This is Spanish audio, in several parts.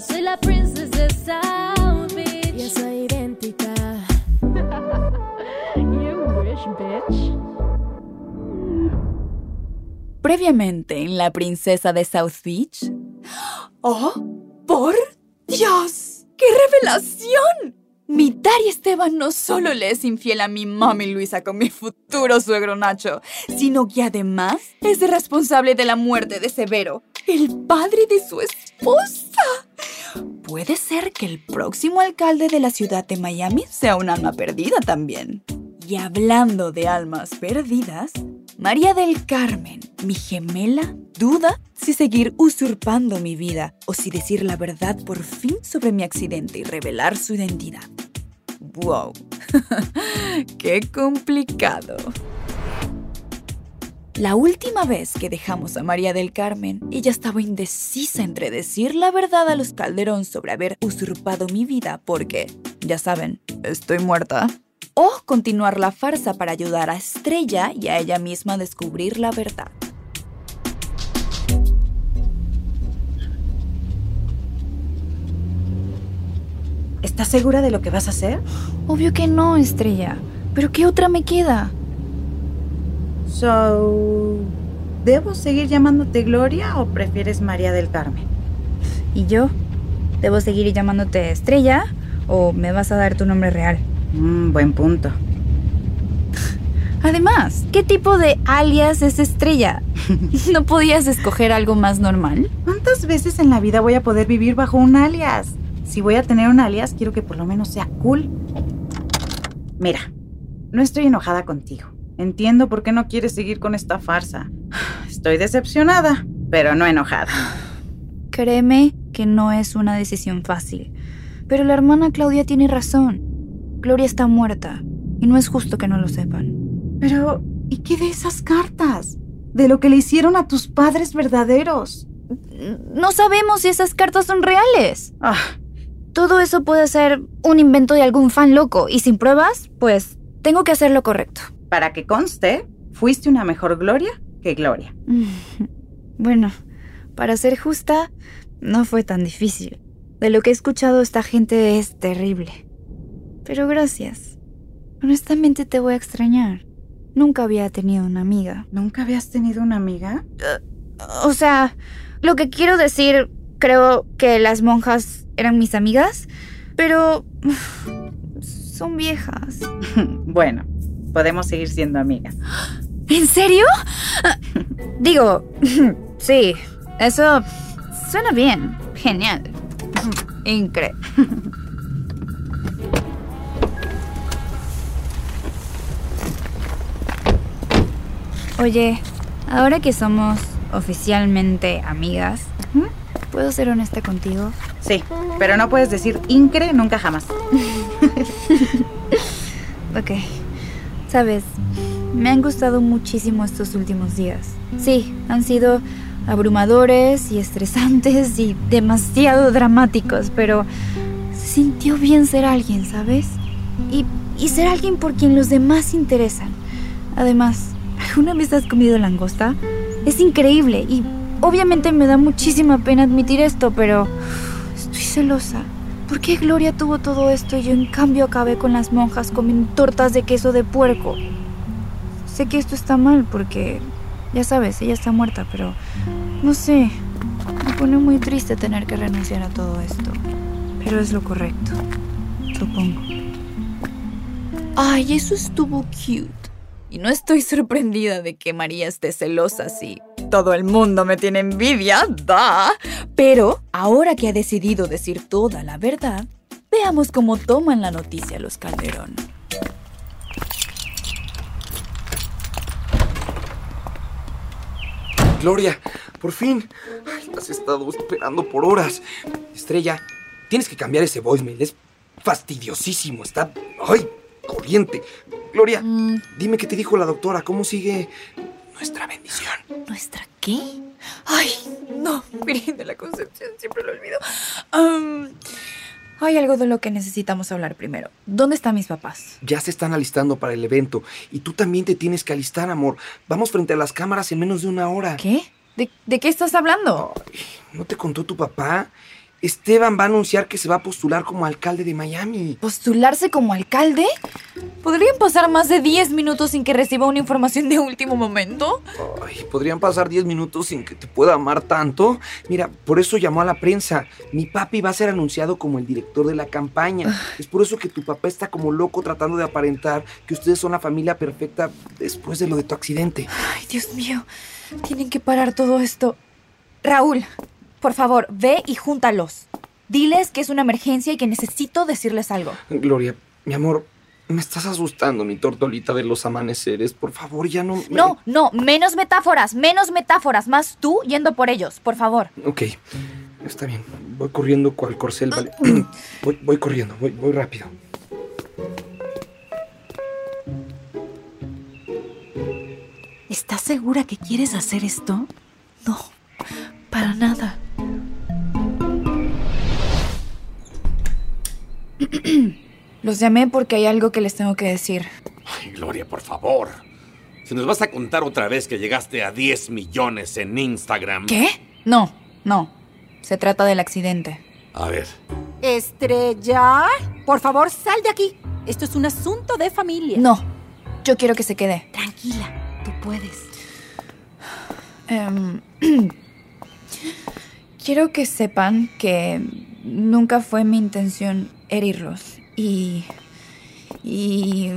Soy la princesa de South Beach. Yo soy idéntica. you wish, bitch. Previamente en La Princesa de South Beach. ¡Oh! ¡Por Dios! ¡Qué revelación! Mi Dari Esteban no solo le es infiel a mi mami Luisa con mi futuro suegro Nacho, sino que además es responsable de la muerte de Severo, el padre de su esposa. Puede ser que el próximo alcalde de la ciudad de Miami sea un alma perdida también. Y hablando de almas perdidas, María del Carmen, mi gemela, duda si seguir usurpando mi vida o si decir la verdad por fin sobre mi accidente y revelar su identidad. ¡Wow! ¡Qué complicado! La última vez que dejamos a María del Carmen, ella estaba indecisa entre decir la verdad a los Calderón sobre haber usurpado mi vida porque, ya saben, estoy muerta o continuar la farsa para ayudar a Estrella y a ella misma a descubrir la verdad. ¿Estás segura de lo que vas a hacer? Obvio que no, Estrella. ¿Pero qué otra me queda? So, ¿debo seguir llamándote Gloria o prefieres María del Carmen? ¿Y yo? ¿Debo seguir llamándote Estrella o me vas a dar tu nombre real? Mm, buen punto. Además, ¿qué tipo de alias es Estrella? ¿No podías escoger algo más normal? ¿Cuántas veces en la vida voy a poder vivir bajo un alias? Si voy a tener un alias, quiero que por lo menos sea cool. Mira, no estoy enojada contigo. Entiendo por qué no quieres seguir con esta farsa. Estoy decepcionada, pero no enojada. Créeme que no es una decisión fácil. Pero la hermana Claudia tiene razón. Gloria está muerta y no es justo que no lo sepan. Pero, ¿y qué de esas cartas? De lo que le hicieron a tus padres verdaderos. No sabemos si esas cartas son reales. Ah, Todo eso puede ser un invento de algún fan loco y sin pruebas, pues tengo que hacer lo correcto. Para que conste, fuiste una mejor Gloria que Gloria. Bueno, para ser justa, no fue tan difícil. De lo que he escuchado, esta gente es terrible. Pero gracias. Honestamente te voy a extrañar. Nunca había tenido una amiga. ¿Nunca habías tenido una amiga? O sea, lo que quiero decir, creo que las monjas eran mis amigas, pero son viejas. bueno, podemos seguir siendo amigas. ¿En serio? Digo, sí, eso suena bien. Genial. Increíble. Oye, ahora que somos oficialmente amigas, ¿puedo ser honesta contigo? Sí, pero no puedes decir incre nunca jamás. Ok. Sabes, me han gustado muchísimo estos últimos días. Sí, han sido abrumadores y estresantes y demasiado dramáticos, pero se sintió bien ser alguien, ¿sabes? Y, y ser alguien por quien los demás interesan. Además, ¿alguna vez has comido langosta? Es increíble y obviamente me da muchísima pena admitir esto, pero estoy celosa. ¿Por qué Gloria tuvo todo esto y yo en cambio acabé con las monjas comiendo tortas de queso de puerco? Sé que esto está mal porque, ya sabes, ella está muerta, pero no sé. Me pone muy triste tener que renunciar a todo esto. Pero es lo correcto, supongo. Ay, eso estuvo cute. Y no estoy sorprendida de que María esté celosa así. Todo el mundo me tiene envidia, da. Pero ahora que ha decidido decir toda la verdad, veamos cómo toman la noticia los Calderón. Gloria, por fin. Ay, has estado esperando por horas. Estrella, tienes que cambiar ese voicemail. Es fastidiosísimo. Está. ¡Ay! Corriente. Gloria, Mm, dime qué te dijo la doctora. ¿Cómo sigue nuestra bendición? ¿Nuestra qué? Ay, no, Virgen de la Concepción, siempre lo olvido. Am, hay algo de lo que necesitamos hablar primero. ¿Dónde están mis papás? Ya se están alistando para el evento. Y tú también te tienes que alistar, amor. Vamos frente a las cámaras en menos de una hora. ¿Qué? ¿De, de qué estás hablando? ¿No te contó tu papá? Esteban va a anunciar que se va a postular como alcalde de Miami. ¿Postularse como alcalde? ¿Podrían pasar más de 10 minutos sin que reciba una información de último momento? Ay, podrían pasar 10 minutos sin que te pueda amar tanto. Mira, por eso llamó a la prensa. Mi papi va a ser anunciado como el director de la campaña. Es por eso que tu papá está como loco tratando de aparentar que ustedes son la familia perfecta después de lo de tu accidente. Ay, Dios mío, tienen que parar todo esto. Raúl, por favor, ve y júntalos. Diles que es una emergencia y que necesito decirles algo. Gloria, mi amor, me estás asustando, mi tortolita de los amaneceres. Por favor, ya no... me- No, no, menos metáforas, menos metáforas, más tú yendo por ellos, por favor. Ok, está bien. Voy corriendo cual corcel, vale. voy, voy corriendo, voy, voy rápido. ¿Estás segura que quieres hacer esto? No, para nada. Los llamé porque hay algo que les tengo que decir. Ay, Gloria, por favor. Si nos vas a contar otra vez que llegaste a 10 millones en Instagram. ¿Qué? No, no. Se trata del accidente. A ver. Estrella, por favor, sal de aquí. Esto es un asunto de familia. No, yo quiero que se quede. Tranquila, tú puedes. Em, quiero que sepan que nunca fue mi intención herirlos. Y... Y...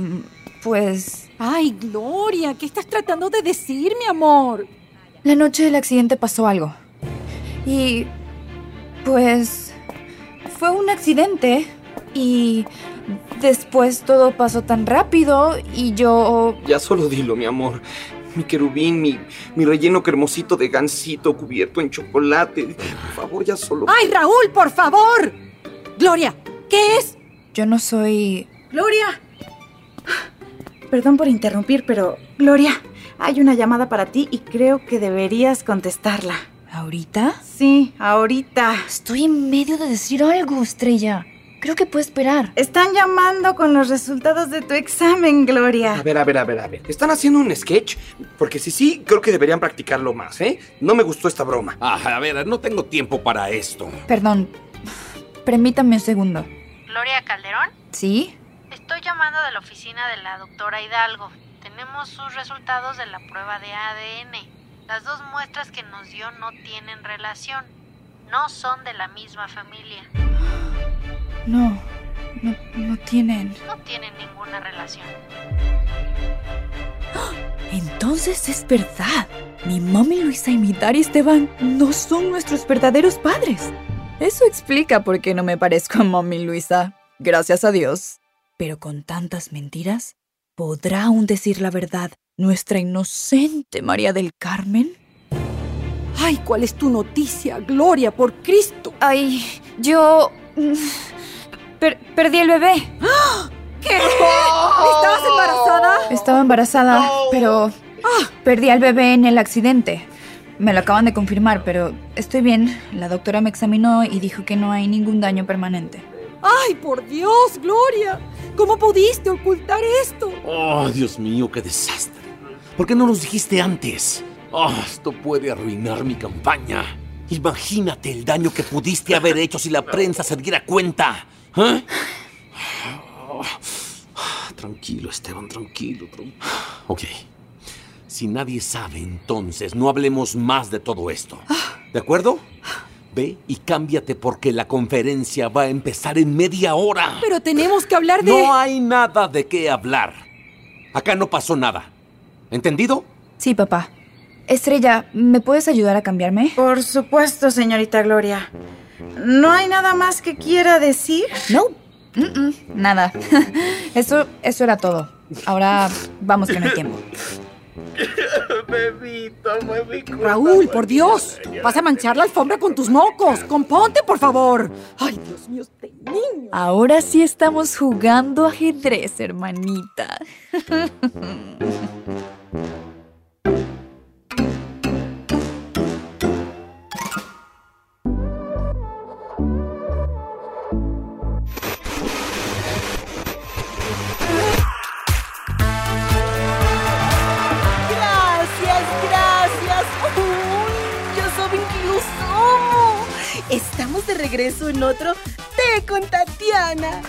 Pues... Ay, Gloria, ¿qué estás tratando de decir, mi amor? La noche del accidente pasó algo. Y... Pues... Fue un accidente. Y... Después todo pasó tan rápido y yo... Ya solo dilo, mi amor. Mi querubín, mi, mi relleno cremosito de gansito cubierto en chocolate. Por favor, ya solo. Ay, Raúl, por favor. Gloria, ¿qué es? Yo no soy... Gloria. Perdón por interrumpir, pero Gloria, hay una llamada para ti y creo que deberías contestarla. ¿Ahorita? Sí, ahorita. Estoy en medio de decir algo, Estrella. Creo que puede esperar. Están llamando con los resultados de tu examen, A Gloria. ver, a ver, a ver, a ver. ¿Están haciendo un sketch? Porque si sí, creo que deberían practicarlo más, ¿eh? No me gustó esta broma. Ah, a ver, no tengo tiempo para esto. Perdón. Permítame un segundo. Gloria Calderón, ¿Sí? estoy llamando de la oficina de la doctora Hidalgo. Tenemos sus resultados de la prueba de ADN. Las dos muestras que nos dio no tienen relación. No son de la misma familia. No. No, no tienen. No tienen ninguna relación. Entonces es verdad. Mi mami Luisa y mi Dari Esteban no son nuestros verdaderos padres. Eso explica por qué no me parezco a mami Luisa. Gracias a Dios. Pero con tantas mentiras, ¿podrá aún decir la verdad nuestra inocente María del Carmen? Ay, ¿cuál es tu noticia, Gloria, por Cristo? Ay, yo... mm, per- perdí el bebé. ¿Qué? ¿Estabas embarazada? Estaba embarazada, pero perdí al bebé en el accidente. Me lo acaban de confirmar, pero estoy bien. La doctora me examinó y dijo que no hay ningún daño permanente. Ay, por Dios, Gloria. ¿Cómo pudiste ocultar esto? Oh, Dios mío, qué desastre. ¿Por qué no nos dijiste antes? Oh, esto puede arruinar mi campaña. Imagínate el daño que pudiste haber hecho si la prensa se diera cuenta. ¿Eh? Oh, Tranquilo, Esteban, tranquilo. tran- Ok. Si nadie sabe, entonces no hablemos más de todo esto. ¿De acuerdo? Ve y cámbiate porque la conferencia va a empezar en media hora. Pero tenemos que hablar de... No hay nada de qué hablar. Acá no pasó nada. ¿Entendido? Sí, papá. Estrella, ¿me puedes ayudar a cambiarme? Por supuesto, señorita Gloria. ¿No hay nada más que quiera decir? No. Nada. Eso, eso era todo. Ahora vamos que no hay tiempo. Mi culpa. Raúl, por Dios, vas a manchar la alfombra con tus mocos. Componte, por favor. Ay, Dios mío, este niño. Ahora sí estamos jugando ajedrez, hermanita. regreso en otro Té con Tatiana.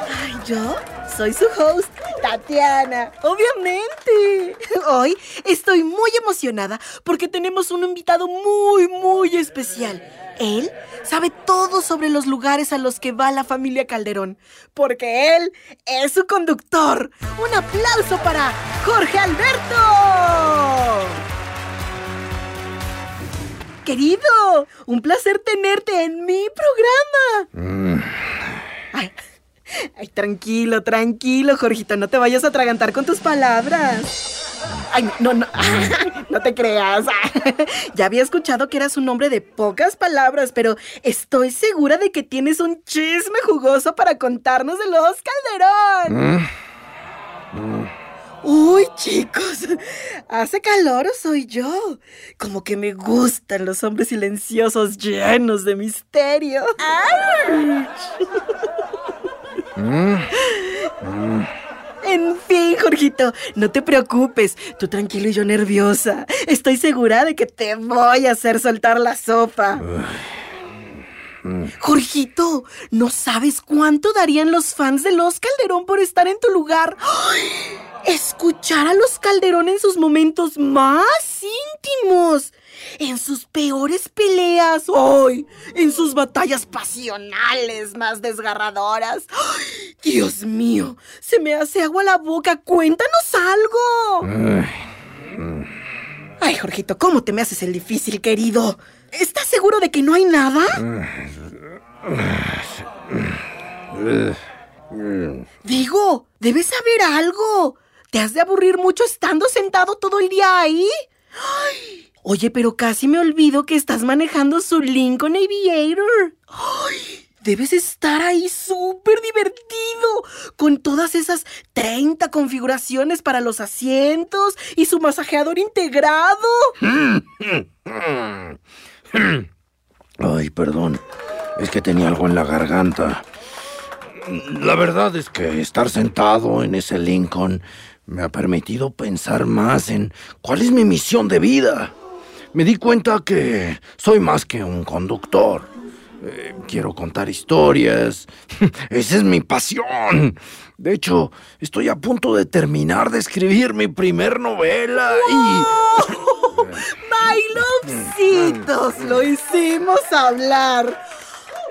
Ay, yo soy su host, Tatiana, obviamente. Hoy estoy muy emocionada porque tenemos un invitado muy, muy especial. Él sabe todo sobre los lugares a los que va la familia Calderón, porque él es su conductor. Un aplauso para Jorge Alberto. Querido, un placer tenerte en mi programa. Ay, ay, tranquilo, tranquilo, Jorgito, no te vayas a atragantar con tus palabras. Ay, no, no, no te creas. Ya había escuchado que eras un hombre de pocas palabras, pero estoy segura de que tienes un chisme jugoso para contarnos de los Calderón. Uy, chicos, ¿hace calor o soy yo? Como que me gustan los hombres silenciosos llenos de misterio. En fin, Jorgito, no te preocupes. Tú tranquilo y yo nerviosa. Estoy segura de que te voy a hacer soltar la sopa. Jorgito, ¿no sabes cuánto darían los fans de Los Calderón por estar en tu lugar? ¡Ay! Escuchar a Los Calderón en sus momentos más íntimos. En sus peores peleas. ¡Ay! En sus batallas pasionales más desgarradoras. Dios mío, se me hace agua la boca. Cuéntanos algo. Ay, Jorgito, ¿cómo te me haces el difícil, querido? ¿Estás seguro de que no hay nada? Digo, debes saber algo. ¿Te has de aburrir mucho estando sentado todo el día ahí? Ay, oye, pero casi me olvido que estás manejando su Lincoln Aviator. Ay, debes estar ahí súper divertido, con todas esas 30 configuraciones para los asientos y su masajeador integrado. Ay, perdón. Es que tenía algo en la garganta. La verdad es que estar sentado en ese Lincoln me ha permitido pensar más en cuál es mi misión de vida. Me di cuenta que soy más que un conductor. Eh, quiero contar historias. Esa es mi pasión. De hecho, estoy a punto de terminar de escribir mi primer novela y... My lovecitos, lo hicimos hablar.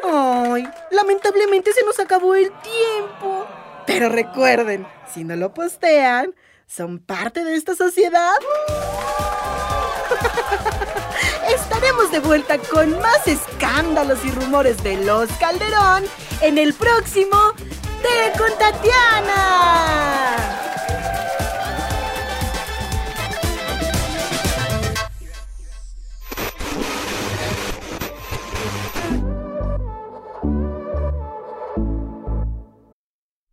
Ay, lamentablemente se nos acabó el tiempo. Pero recuerden, si no lo postean, son parte de esta sociedad. Estaremos de vuelta con más escándalos y rumores de los Calderón en el próximo Té con Tatiana.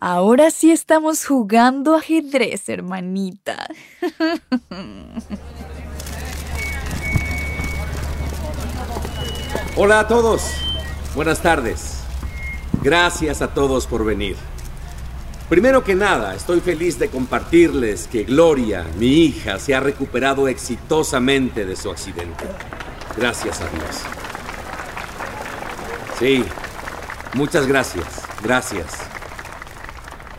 Ahora sí estamos jugando ajedrez, hermanita. Hola a todos. Buenas tardes. Gracias a todos por venir. Primero que nada, estoy feliz de compartirles que Gloria, mi hija, se ha recuperado exitosamente de su accidente. Gracias a Dios. Sí, muchas gracias, gracias.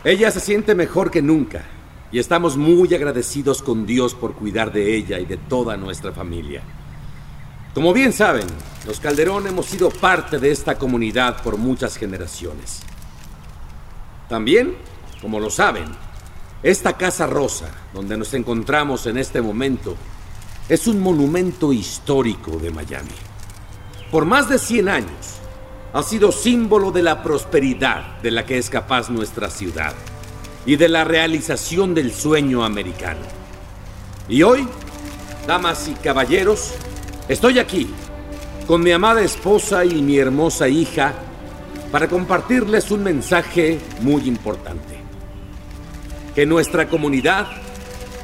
Ella se siente mejor que nunca y estamos muy agradecidos con Dios por cuidar de ella y de toda nuestra familia. Como bien saben, los Calderón hemos sido parte de esta comunidad por muchas generaciones. También como lo saben, esta Casa Rosa, donde nos encontramos en este momento, es un monumento histórico de Miami. Por más de 100 años, ha sido símbolo de la prosperidad de la que es capaz nuestra ciudad y de la realización del sueño americano. Y hoy, damas y caballeros, estoy aquí con mi amada esposa y mi hermosa hija para compartirles un mensaje muy importante que nuestra comunidad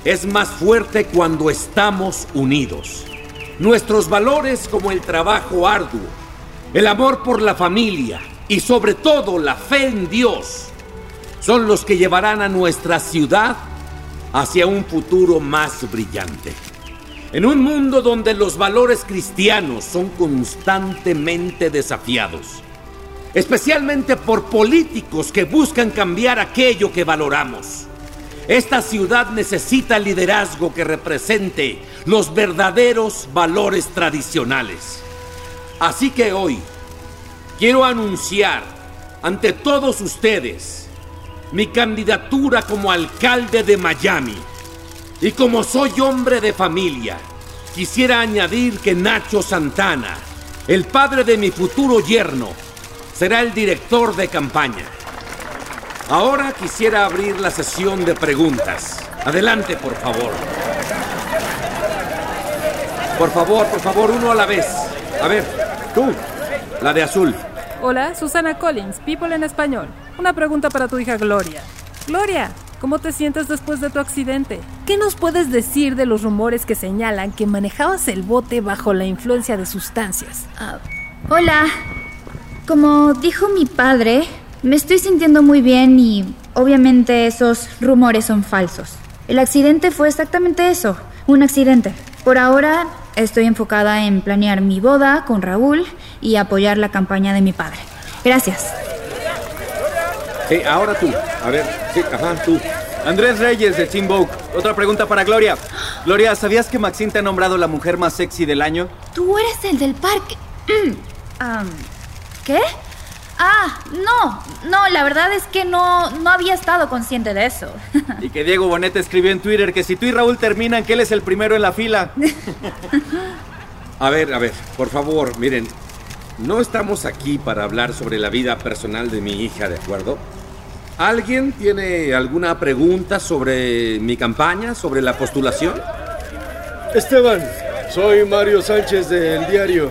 es más fuerte cuando estamos unidos. Nuestros valores como el trabajo arduo, el amor por la familia y sobre todo la fe en Dios son los que llevarán a nuestra ciudad hacia un futuro más brillante. En un mundo donde los valores cristianos son constantemente desafiados, especialmente por políticos que buscan cambiar aquello que valoramos. Esta ciudad necesita liderazgo que represente los verdaderos valores tradicionales. Así que hoy quiero anunciar ante todos ustedes mi candidatura como alcalde de Miami. Y como soy hombre de familia, quisiera añadir que Nacho Santana, el padre de mi futuro yerno, será el director de campaña. Ahora quisiera abrir la sesión de preguntas. Adelante, por favor. Por favor, por favor, uno a la vez. A ver, tú, la de azul. Hola, Susana Collins, People en Español. Una pregunta para tu hija Gloria. Gloria, ¿cómo te sientes después de tu accidente? ¿Qué nos puedes decir de los rumores que señalan que manejabas el bote bajo la influencia de sustancias? Ah, hola. Como dijo mi padre, me estoy sintiendo muy bien y obviamente esos rumores son falsos. El accidente fue exactamente eso, un accidente. Por ahora estoy enfocada en planear mi boda con Raúl y apoyar la campaña de mi padre. Gracias. Sí, ahora tú. A ver, sí, ajá, tú. Andrés Reyes de Team Vogue. Otra pregunta para Gloria. Gloria, ¿sabías que Maxine te ha nombrado la mujer más sexy del año? Tú eres el del parque. Um, ¿Qué? Ah, no, no, la verdad es que no, no había estado consciente de eso. Y que Diego Bonet escribió en Twitter que si tú y Raúl terminan, que él es el primero en la fila. A ver, a ver, por favor, miren, no estamos aquí para hablar sobre la vida personal de mi hija, ¿de acuerdo? ¿Alguien tiene alguna pregunta sobre mi campaña, sobre la postulación? Esteban, soy Mario Sánchez del diario.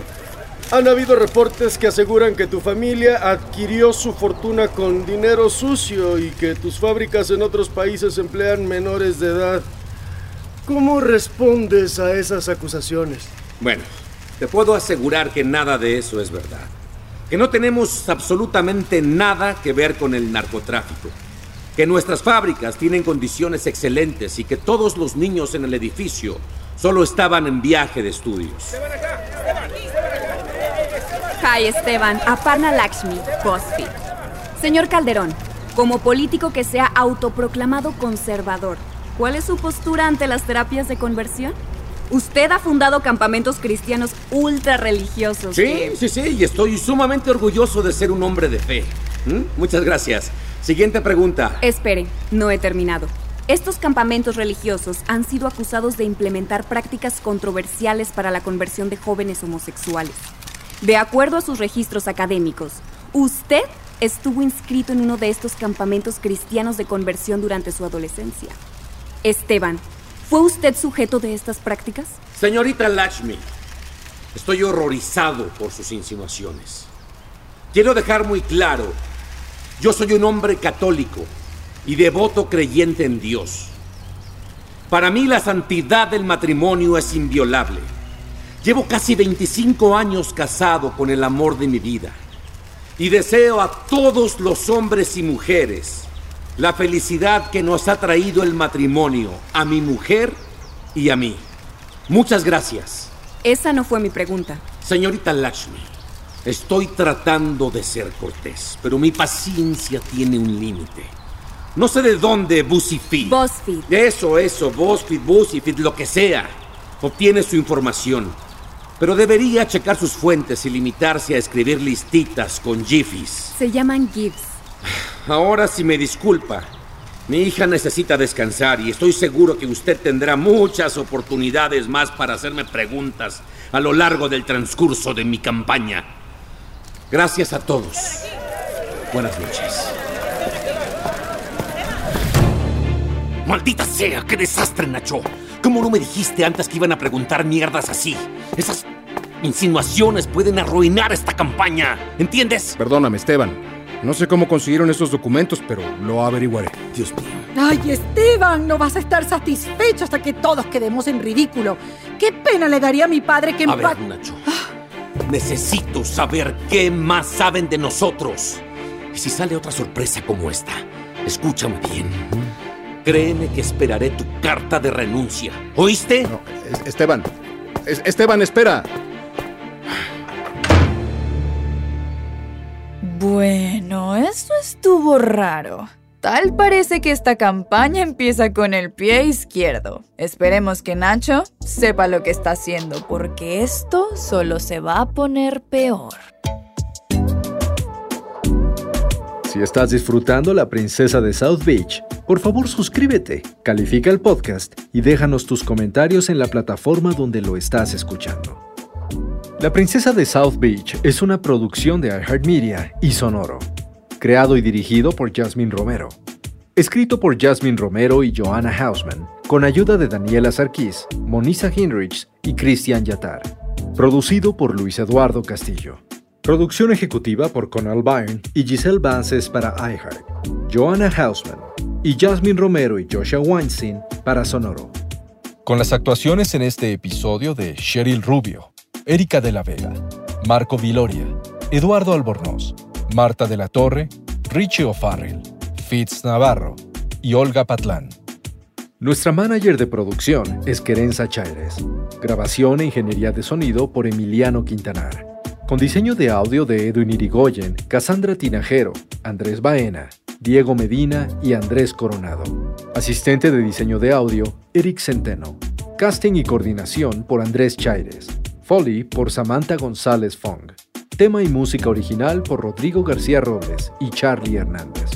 Han habido reportes que aseguran que tu familia adquirió su fortuna con dinero sucio y que tus fábricas en otros países emplean menores de edad. ¿Cómo respondes a esas acusaciones? Bueno, te puedo asegurar que nada de eso es verdad. Que no tenemos absolutamente nada que ver con el narcotráfico. Que nuestras fábricas tienen condiciones excelentes y que todos los niños en el edificio solo estaban en viaje de estudios. Hi, Esteban. Aparna Lakshmi, BuzzFeed. Señor Calderón, como político que se ha autoproclamado conservador, ¿cuál es su postura ante las terapias de conversión? Usted ha fundado campamentos cristianos ultra religiosos. Sí, sí, sí, y estoy sumamente orgulloso de ser un hombre de fe. ¿Mm? Muchas gracias. Siguiente pregunta. Espere, no he terminado. Estos campamentos religiosos han sido acusados de implementar prácticas controversiales para la conversión de jóvenes homosexuales. De acuerdo a sus registros académicos, usted estuvo inscrito en uno de estos campamentos cristianos de conversión durante su adolescencia. Esteban, ¿fue usted sujeto de estas prácticas? Señorita Lakshmi, estoy horrorizado por sus insinuaciones. Quiero dejar muy claro, yo soy un hombre católico y devoto creyente en Dios. Para mí la santidad del matrimonio es inviolable Llevo casi 25 años casado con el amor de mi vida. Y deseo a todos los hombres y mujeres la felicidad que nos ha traído el matrimonio, a mi mujer y a mí. Muchas gracias. Esa no fue mi pregunta. Señorita Lakshmi, estoy tratando de ser cortés, pero mi paciencia tiene un límite. No sé de dónde BuzzFeed. BuzzFeed. Eso, eso, BuzzFeed, BuzzFeed, lo que sea. Obtiene su información. Pero debería checar sus fuentes y limitarse a escribir listitas con GIFs. Se llaman GIFs. Ahora si me disculpa. Mi hija necesita descansar y estoy seguro que usted tendrá muchas oportunidades más para hacerme preguntas a lo largo del transcurso de mi campaña. Gracias a todos. Buenas noches. Maldita sea, qué desastre, Nacho. ¿Cómo no me dijiste antes que iban a preguntar mierdas así? Esas insinuaciones pueden arruinar esta campaña. ¿Entiendes? Perdóname, Esteban. No sé cómo consiguieron esos documentos, pero lo averiguaré. Dios mío. Ay, Esteban, no vas a estar satisfecho hasta que todos quedemos en ridículo. Qué pena le daría a mi padre que A ver, Nacho. Necesito saber qué más saben de nosotros. Y si sale otra sorpresa como esta, escúchame bien. Créeme que esperaré tu carta de renuncia. ¿Oíste? Es- Esteban. Es- Esteban, espera. Bueno, eso estuvo raro. Tal parece que esta campaña empieza con el pie izquierdo. Esperemos que Nacho sepa lo que está haciendo, porque esto solo se va a poner peor. Si estás disfrutando La Princesa de South Beach, por favor suscríbete, califica el podcast y déjanos tus comentarios en la plataforma donde lo estás escuchando. La Princesa de South Beach es una producción de iHeartMedia y Sonoro, creado y dirigido por Jasmine Romero. Escrito por Jasmine Romero y Joanna Hausman, con ayuda de Daniela Sarkis, Monisa Hinrichs y Christian Yatar. Producido por Luis Eduardo Castillo. Producción ejecutiva por Conal Byrne y Giselle Vances para iHeart. Joanna Hausman y Jasmine Romero y Joshua Weinstein para Sonoro. Con las actuaciones en este episodio de Cheryl Rubio, Erika de la Vega, Marco Viloria, Eduardo Albornoz, Marta de la Torre, Richie O'Farrell, Fitz Navarro y Olga Patlán. Nuestra manager de producción es Querenza Chaires. Grabación e ingeniería de sonido por Emiliano Quintanar. Con diseño de audio de Edwin Irigoyen, Cassandra Tinajero, Andrés Baena, Diego Medina y Andrés Coronado. Asistente de diseño de audio, Eric Centeno. Casting y coordinación por Andrés Chaires. Foley por Samantha González Fong. Tema y música original por Rodrigo García Robles y Charlie Hernández.